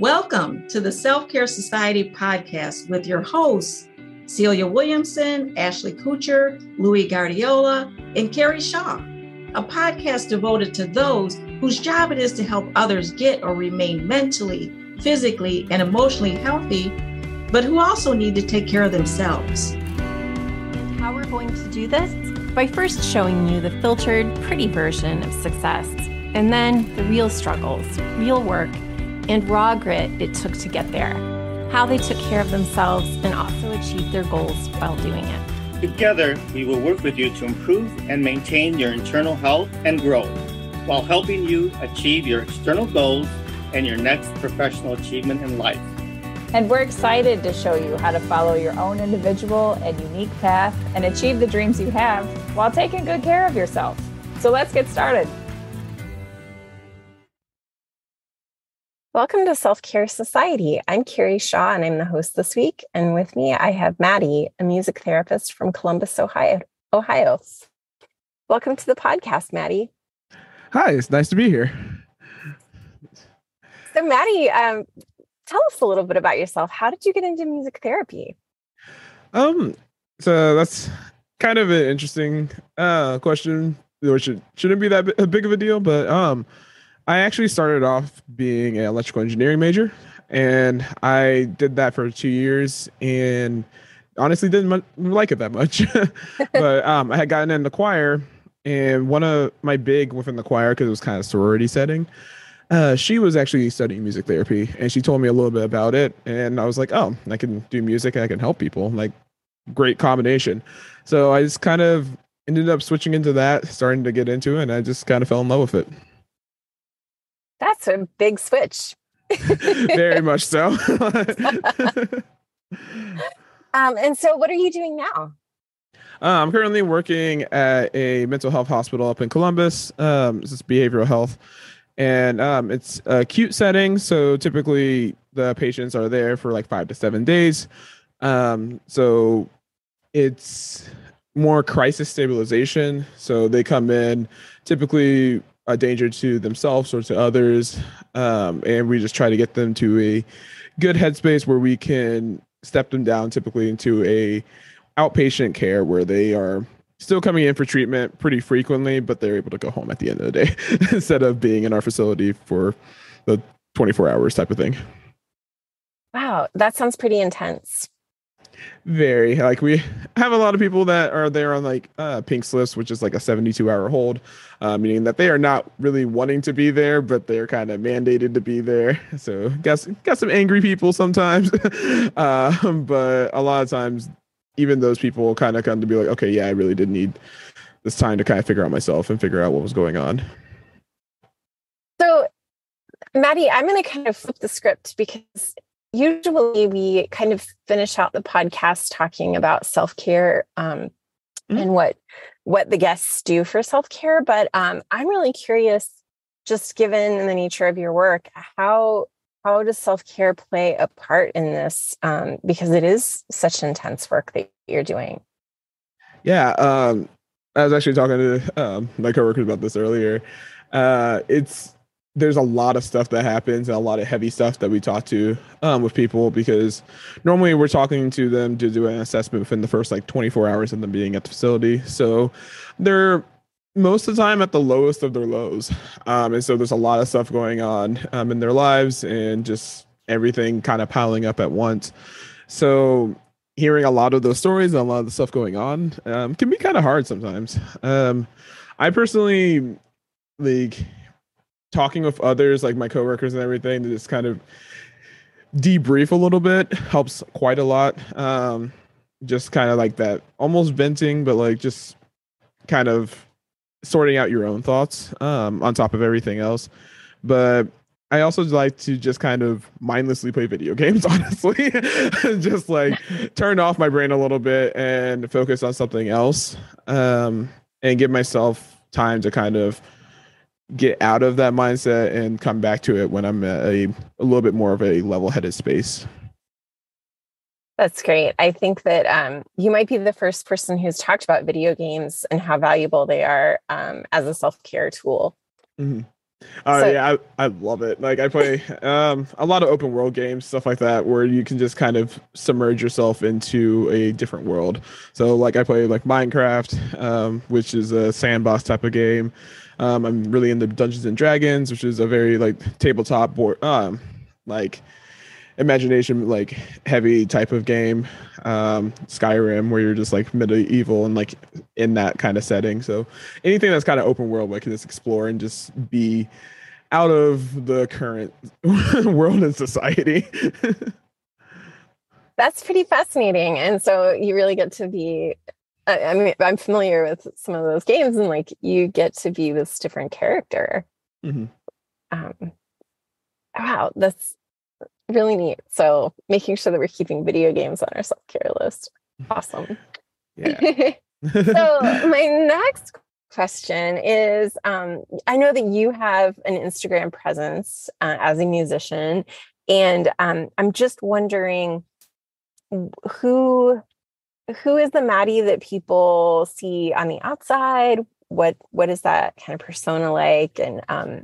Welcome to the Self Care Society podcast with your hosts, Celia Williamson, Ashley Kutcher, Louis Guardiola, and Carrie Shaw, a podcast devoted to those whose job it is to help others get or remain mentally, physically, and emotionally healthy, but who also need to take care of themselves. How we're going to do this? By first showing you the filtered, pretty version of success, and then the real struggles, real work, and raw grit it took to get there, how they took care of themselves and also achieved their goals while doing it. Together, we will work with you to improve and maintain your internal health and growth while helping you achieve your external goals and your next professional achievement in life. And we're excited to show you how to follow your own individual and unique path and achieve the dreams you have while taking good care of yourself. So let's get started. Welcome to Self Care Society. I'm Carrie Shaw and I'm the host this week. And with me, I have Matti, a music therapist from Columbus, Ohio. Ohio. Welcome to the podcast, Matti. Hi, it's nice to be here. So, Matti, um, tell us a little bit about yourself. How did you get into music therapy? Um, so that's kind of an interesting uh question, which shouldn't be that big of a deal, but um, I actually started off being an electrical engineering major, and I did that for two years, and honestly didn't like it that much. but um, I had gotten in the choir, and one of my big within the choir because it was kind of sorority setting. Uh, she was actually studying music therapy, and she told me a little bit about it, and I was like, "Oh, I can do music, and I can help people." Like, great combination. So I just kind of ended up switching into that, starting to get into it, and I just kind of fell in love with it. That's a big switch. Very much so. um, and so, what are you doing now? Uh, I'm currently working at a mental health hospital up in Columbus. Um, this is behavioral health, and um, it's a acute setting. So typically, the patients are there for like five to seven days. Um, so it's more crisis stabilization. So they come in typically a danger to themselves or to others. Um, and we just try to get them to a good headspace where we can step them down typically into a outpatient care where they are still coming in for treatment pretty frequently, but they're able to go home at the end of the day instead of being in our facility for the 24 hours type of thing. Wow, that sounds pretty intense. Very like we have a lot of people that are there on like uh, pink slips, which is like a 72 hour hold, uh, meaning that they are not really wanting to be there, but they're kind of mandated to be there. So got got some angry people sometimes, uh, but a lot of times even those people kind of come to be like, okay, yeah, I really did need this time to kind of figure out myself and figure out what was going on. So, Matti, I'm going to kind of flip the script because usually we kind of finish out the podcast talking about self-care um, mm-hmm. and what what the guests do for self-care but um, i'm really curious just given the nature of your work how how does self-care play a part in this um, because it is such intense work that you're doing yeah um, i was actually talking to um, my coworkers about this earlier uh, it's there's a lot of stuff that happens and a lot of heavy stuff that we talk to um, with people because normally we're talking to them to do an assessment within the first like 24 hours of them being at the facility. So they're most of the time at the lowest of their lows. Um, and so there's a lot of stuff going on um, in their lives and just everything kind of piling up at once. So hearing a lot of those stories and a lot of the stuff going on um, can be kind of hard sometimes. Um, I personally like talking with others, like my coworkers and everything, to just kind of debrief a little bit helps quite a lot. Um, just kind of like that, almost venting, but like just kind of sorting out your own thoughts um, on top of everything else. But I also like to just kind of mindlessly play video games, honestly. just like turn off my brain a little bit and focus on something else um, and give myself time to kind of get out of that mindset and come back to it when I'm at a, a little bit more of a level headed space. That's great. I think that um, you might be the first person who's talked about video games and how valuable they are um, as a self care tool. Mm-hmm. Oh So- yeah, I, I love it. Like I play um a lot of open world games, stuff like that, where you can just kind of submerge yourself into a different world. So like I play like Minecraft, um, which is a sandbox type of game. Um, I'm really into Dungeons and Dragons, which is a very like tabletop board, um, like imagination like heavy type of game. Um, Skyrim, where you're just like medieval and like in that kind of setting. So anything that's kind of open world, where I can just explore and just be out of the current world and society. That's pretty fascinating. And so you really get to be, I, I mean, I'm familiar with some of those games and like you get to be this different character. Mhm. Um, wow, that's really neat. So making sure that we're keeping video games on our self care list. Awesome. yeah. so my next question is um, i know that you have an instagram presence uh, as a musician and um, i'm just wondering who who is the matti that people see on the outside what what is that kind of persona like and um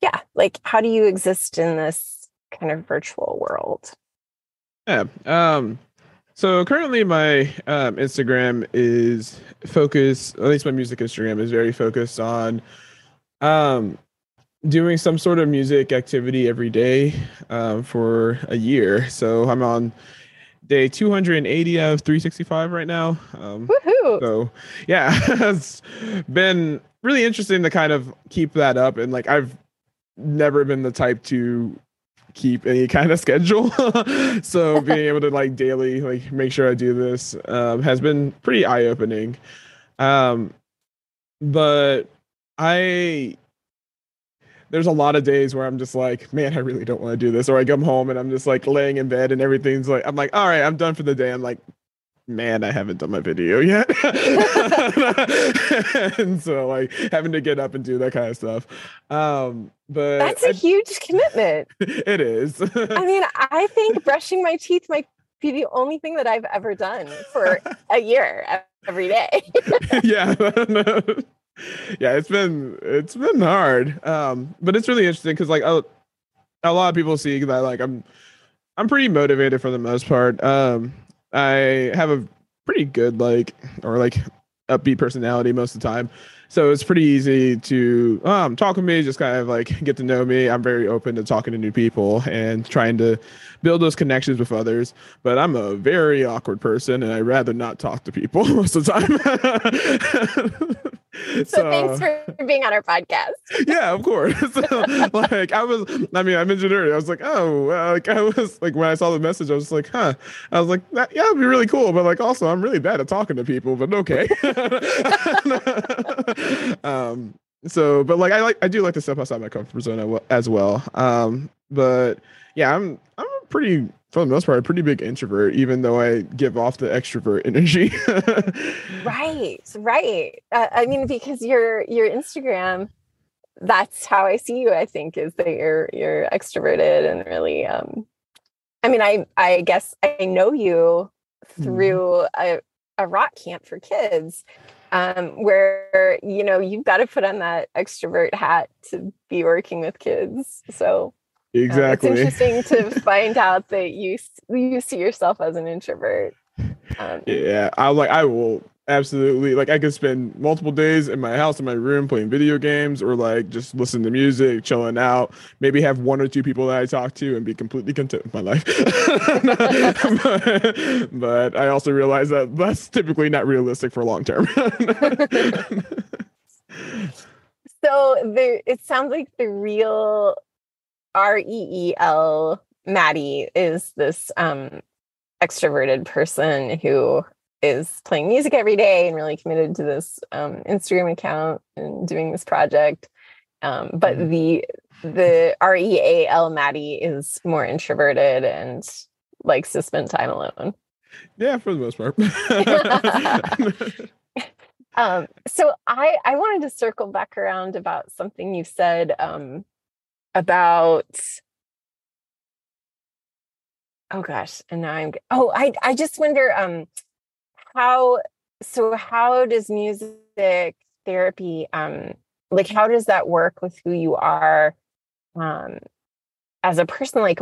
yeah like how do you exist in this kind of virtual world Yeah. Um, so currently my um, Instagram is focused, at least my music Instagram is very focused on um, doing some sort of music activity every day um, for a year. So I'm on day 280 of 365 right now. Um, Woohoo! so yeah, it's been really interesting to kind of keep that up. And like I've never been the type to keep any kind of schedule. so being able to like daily like make sure I do this um, has been pretty eye opening. Um, but I there's a lot of days where I'm just like, man, I really don't want to do this. Or I come home and I'm just like laying in bed and everything's like, I'm like, all right, I'm done for the day. I'm like, man, I haven't done my video yet. and so like having to get up and do that kind of stuff. Um, but that's a I- huge commitment it is. I mean, I think brushing my teeth might be the only thing that I've ever done for a year every day. yeah. Yeah, it's been it's been hard. Um, but it's really interesting because like a, a lot of people see that like I'm I'm pretty motivated for the most part. Um, I have a pretty good like or like upbeat personality most of the time. So it's pretty easy to um, talk with me, just kind of like get to know me. I'm very open to talking to new people and trying to build those connections with others. But I'm a very awkward person, and I'd rather not talk to people most of the time. So, thanks for being on our podcast. yeah, of course. like I was, I mean, I mentioned earlier, I was like, oh, like I was like when I saw the message, I was like, huh. I was like, that, yeah, it'd be really cool, but like also, I'm really bad at talking to people, but okay. um. So, but like I like, I do like to step outside my comfort zone as well. Um. But yeah, I'm, I'm pretty, for the most part, a pretty big introvert, even though I give off the extrovert energy. Right, right. Uh, I mean, because your your Instagram, that's how I see you. I think is that you're you're extroverted and really. um I mean, I I guess I know you through a a rock camp for kids, um, where you know you've got to put on that extrovert hat to be working with kids. So uh, exactly. it's interesting to find out that you you see yourself as an introvert. Um, Yeah, I like I will absolutely like I could spend multiple days in my house in my room playing video games or like just listening to music, chilling out, maybe have one or two people that I talk to and be completely content with my life. but, but I also realize that that's typically not realistic for long term. So there, it sounds like the real R E E L Matti is this um, extroverted person who is playing music every day and really committed to this um, Instagram account and doing this project. Um, but Mhm. the the R E A L Matti is more introverted and likes to spend time alone. yeah, for the most part. Um, so I I wanted to circle back around about something you said um, about. Oh gosh, and now I'm. Oh, I I just wonder um, how so how does music therapy um like how does that work with who you are um as a person like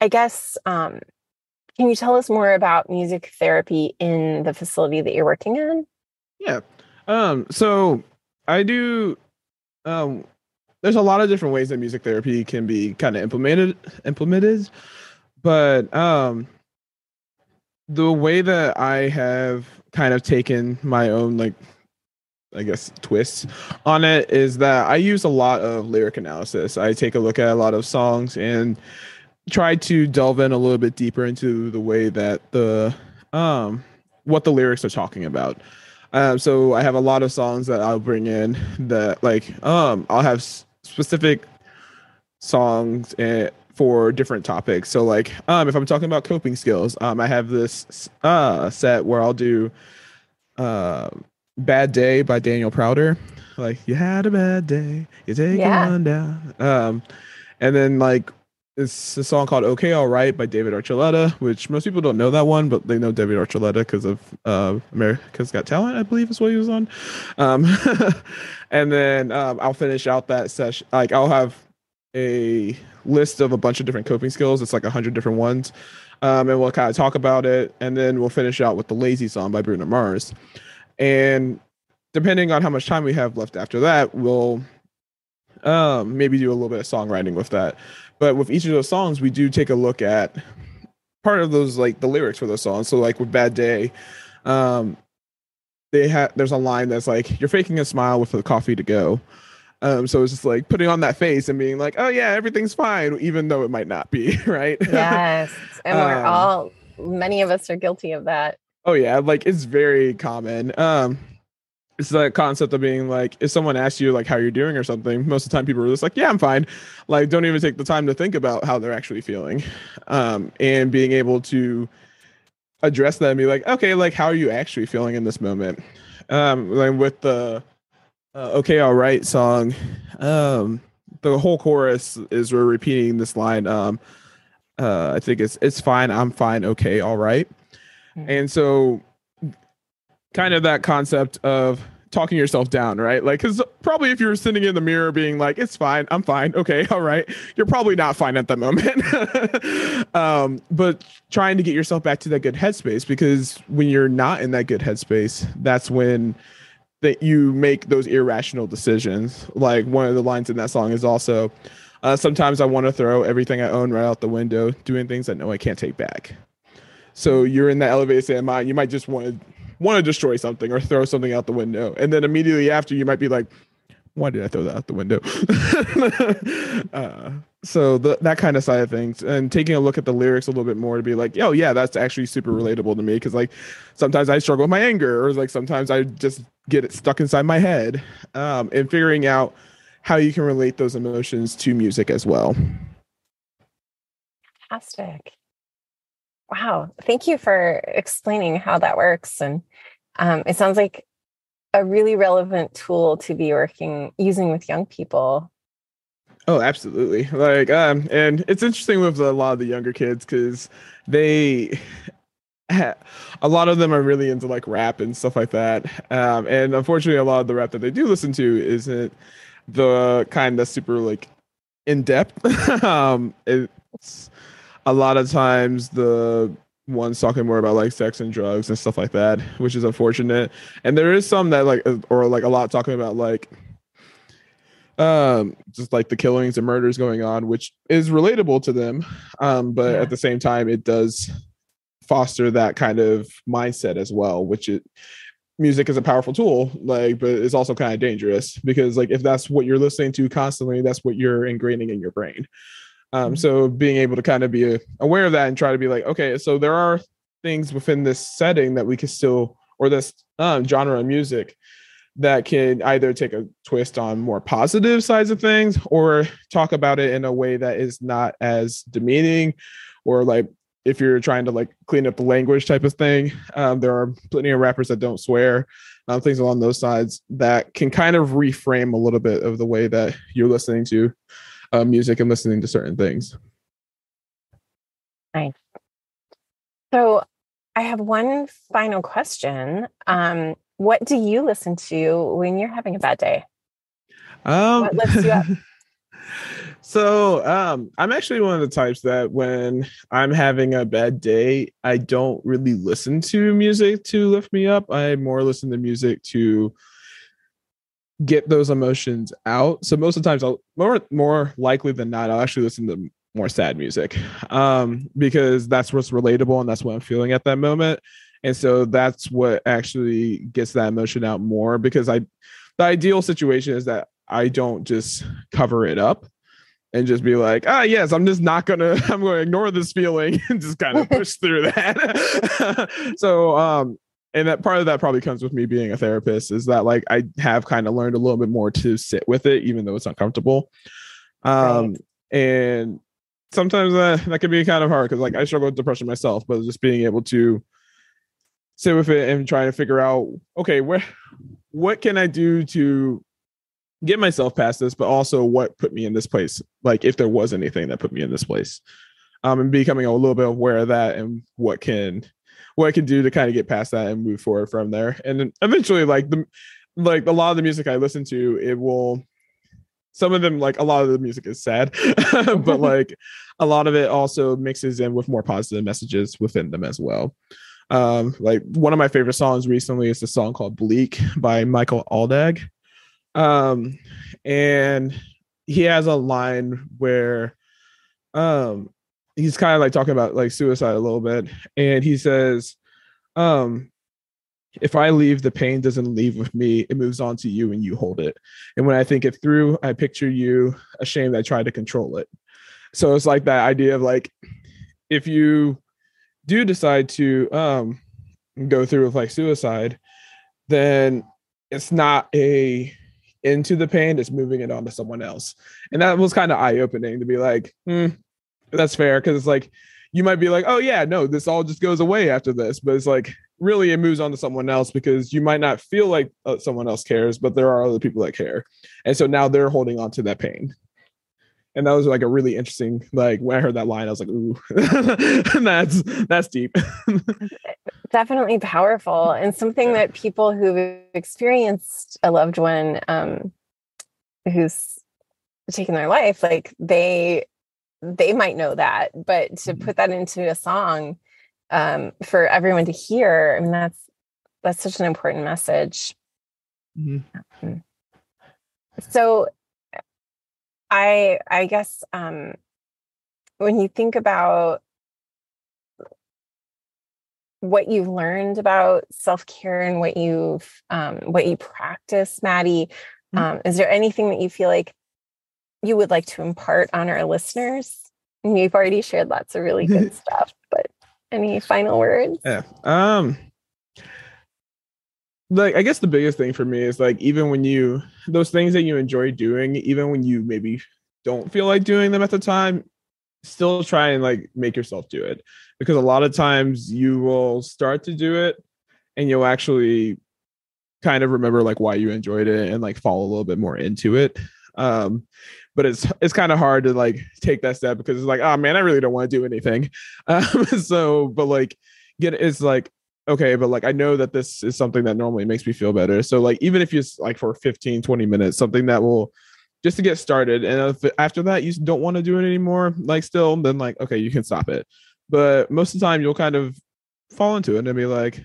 i guess um can you tell us more about music therapy in the facility that you're working in yeah um so i do um there's a lot of different ways that music therapy can be kind of implemented implemented but um the way that i have kind of taken my own like I guess twists on it is that I use a lot of lyric analysis. I take a look at a lot of songs and try to delve in a little bit deeper into the way that the um what the lyrics are talking about. Um, so I have a lot of songs that I'll bring in that like um I'll have specific songs for different topics. So like um if I'm talking about coping skills, um I have this uh set where I'll do uh Bad Day by Daniel Powter. Like you had a bad day, you take yeah. one down. Um and then like it's a song called "Okay All Right" by David Archuleta, which most people don't know that one, but they know David Archuleta because of uh, America's Got Talent, I believe is what he was on. Um, and then um, I'll finish out that session. Like I'll have a list of a bunch of different coping skills. It's like a hundred different ones, um, and we'll kind of talk about it, and then we'll finish out with the "Lazy" song by Bruno Mars. And depending on how much time we have left after that, we'll um, maybe do a little bit of songwriting with that. But with each of those songs, we do take a look at part of those like the lyrics for those songs. So like with Bad Day, um, they have there's a line that's like you're faking a smile with the coffee to go. Um, so it's just like putting on that face and being like, oh yeah, everything's fine, even though it might not be, right? Yes. And we're um, all many of us are guilty of that. Oh yeah, like it's very common. Um it's that concept of being like if someone asks you like how you're doing or something most of the time people are just like yeah i'm fine like don't even take the time to think about how they're actually feeling um and being able to address that and be like okay like how are you actually feeling in this moment um like with the uh, okay all right song um the whole chorus is we're repeating this line um uh i think it's it's fine i'm fine okay all right. mm-hmm. and so kind of that concept of talking yourself down, right? Like, because probably if you're sitting in the mirror being like, it's fine, I'm fine, okay, all right, you're probably not fine at the moment. um, but trying to get yourself back to that good headspace because when you're not in that good headspace, that's when that you make those irrational decisions. Like one of the lines in that song is also, uh, sometimes I want to throw everything I own right out the window, doing things I know I can't take back. So you're in that elevated state of mind. You might just want to want to destroy something or throw something out the window. And then immediately after, you might be like, why did I throw that out the window? uh, so the, that kind of side of things and taking a look at the lyrics a little bit more to be like, oh yeah, that's actually super relatable to me. Cause like sometimes I struggle with my anger or like sometimes I just get it stuck inside my head um, and figuring out how you can relate those emotions to music as well. Fantastic. Wow. Thank you for explaining how that works. And um, it sounds like a really relevant tool to be working using with young people. Oh, absolutely. Like, um, and it's interesting with a lot of the younger kids because they, a lot of them are really into like rap and stuff like that. Um, and unfortunately, a lot of the rap that they do listen to isn't the kind that's super like in depth. um, it's a lot of times the ones talking more about like sex and drugs and stuff like that, which is unfortunate. And there is some that like, or like a lot talking about like, um, just like the killings and murders going on, which is relatable to them. Um, but yeah. at the same time, it does foster that kind of mindset as well, which it music is a powerful tool like but it's also kind of dangerous because like if that's what you're listening to constantly that's what you're ingraining in your brain um, mm-hmm. so being able to kind of be aware of that and try to be like, okay, so there are things within this setting that we can still, or this um, genre of music that can either take a twist on more positive sides of things or talk about it in a way that is not as demeaning or like if you're trying to like clean up the language type of thing um, there are plenty of rappers that don't swear um, things along those sides that can kind of reframe a little bit of the way that you're listening to uh, music and listening to certain things. Nice. So I have one final question. Um, what do you listen to when you're having a bad day? Um, what lifts you up? so um, I'm actually one of the types that when I'm having a bad day, I don't really listen to music to lift me up. I more listen to music to get those emotions out. So most of the times I'll more more likely than not, I'll actually listen to more sad music. Um, because that's what's relatable and that's what I'm feeling at that moment. And so that's what actually gets that emotion out more because I the ideal situation is that I don't just cover it up and just be like, ah, yes, I'm just not gonna, I'm gonna ignore this feeling and just kind of push through that. so, um, and that part of that probably comes with me being a therapist is that like I have kind of learned a little bit more to sit with it, even though it's uncomfortable. Um, right. and sometimes that that can be kind of hard because like I struggle with depression myself, but just being able to sit with it and trying to figure out, okay, where what can I do to get myself past this, but also what put me in this place. Like if there was anything that put me in this place. Um, and becoming a little bit aware of that and what can what I can do to kind of get past that and move forward from there. And then eventually like the like a lot of the music I listen to, it will some of them like a lot of the music is sad, but like a lot of it also mixes in with more positive messages within them as well. Um, like one of my favorite songs recently is the song called Bleak by Michael Aldag. Um, and he has a line where um he's kind of like talking about like suicide a little bit and he says um if i leave the pain doesn't leave with me it moves on to you and you hold it and when i think it through i picture you ashamed i try to control it so it's like that idea of like if you do decide to um go through with like suicide then it's not a into the pain, it's moving it on to someone else. And that was kind of eye opening to be like, hmm, that's fair. Cause it's like, you might be like, oh, yeah, no, this all just goes away after this. But it's like, really, it moves on to someone else because you might not feel like uh, someone else cares, but there are other people that care. And so now they're holding on to that pain. And that was like a really interesting, like when I heard that line, I was like, ooh, that's that's deep. definitely powerful and something that people who've experienced a loved one um, who's taken their life like they they might know that but to mm-hmm. put that into a song um, for everyone to hear i mean that's that's such an important message mm-hmm. Um, so i i guess um when you think about what you've learned about self-care and what you've um, what you practice matti mm-hmm. um, is there anything that you feel like you would like to impart on our listeners? And you've already shared lots of really good stuff but any final words? Yeah um like i guess the biggest thing for me is like even when you those things that you enjoy doing even when you maybe don't feel like doing them at the time still try and like make yourself do it. Because a lot of times you will start to do it and you'll actually kind of remember like why you enjoyed it and like fall a little bit more into it. Um but it's it's kind of hard to like take that step because it's like oh man i really don't want to do anything um so but like get it's like okay but like i know that this is something that normally makes me feel better so like even if you like for 15 20 minutes something that will just to get started. And if after that you don't want to do it anymore, like still, then like okay, you can stop it. But most of the time you'll kind of fall into it and be like,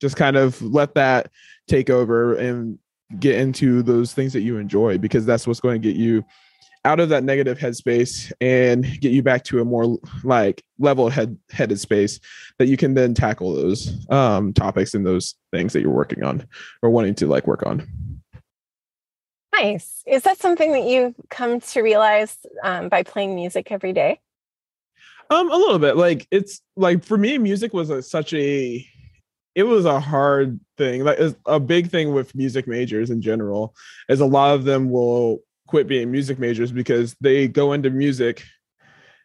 just kind of let that take over and get into those things that you enjoy because that's what's going to get you out of that negative headspace and get you back to a more like level head headed space that you can then tackle those um topics and those things that you're working on or wanting to like work on Nice. Is that something that you've come to realize um, by playing music every day? Um, a little bit. Like it's like for me, music was a, such a it was a hard thing. Like a big thing with music majors in general is a lot of them will quit being music majors because they go into music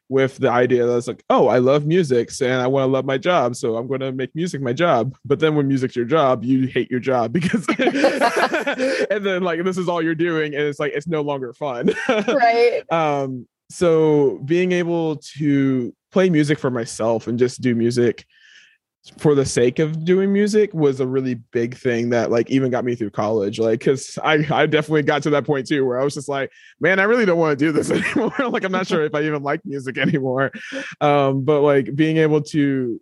with the idea that's like, oh, I love music and I want to love my job, so I'm going to make music my job. But then when music's your job, you hate your job because, and then like this is all you're doing, and it's like it's no longer fun. right. Um. So being able to play music for myself and just do music for the sake of doing music was a really big thing that like even got me through college like because i i definitely got to that point too where i was just like man i really don't want to do this anymore. Like i'm not sure if i even like music anymore. Um but like being able to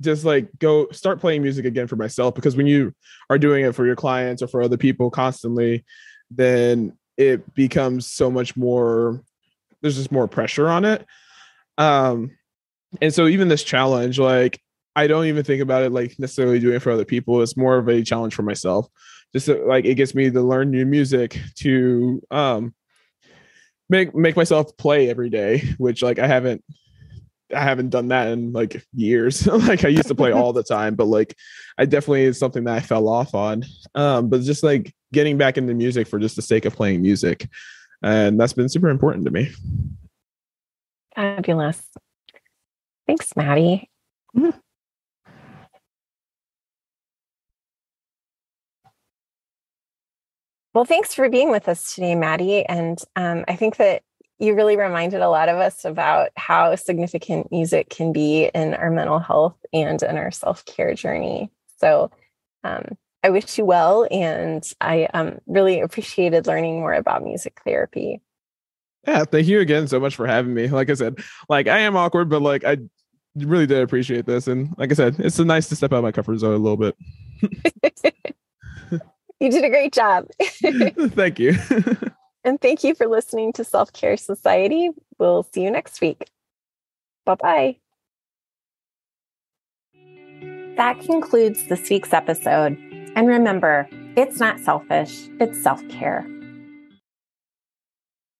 just like go start playing music again for myself because when you are doing it for your clients or for other people constantly then it becomes so much more there's just more pressure on it. Um and so even this challenge like I don't even think about it like necessarily doing it for other people. It's more of a challenge for myself. Just to, like it gets me to learn new music to um make make myself play every day, which like I haven't I haven't done that in like years. like I used to play all the time, but like I definitely is something that I fell off on. Um, but just like getting back into music for just the sake of playing music. And that's been super important to me. Fabulous. Thanks, Matti. Mm-hmm. Well, thanks for being with us today, Matti. And um, I think that you really reminded a lot of us about how significant music can be in our mental health and in our self care journey. So um, I wish you well. And I um, really appreciated learning more about music therapy. Yeah, thank you again so much for having me. Like I said, like I am awkward, but like I really did appreciate this. And like I said, it's nice to step out of my comfort zone a little bit. You did a great job. thank you. and thank you for listening to Self Care Society. We'll see you next week. Bye bye. That concludes this week's episode. And remember, it's not selfish, it's self care.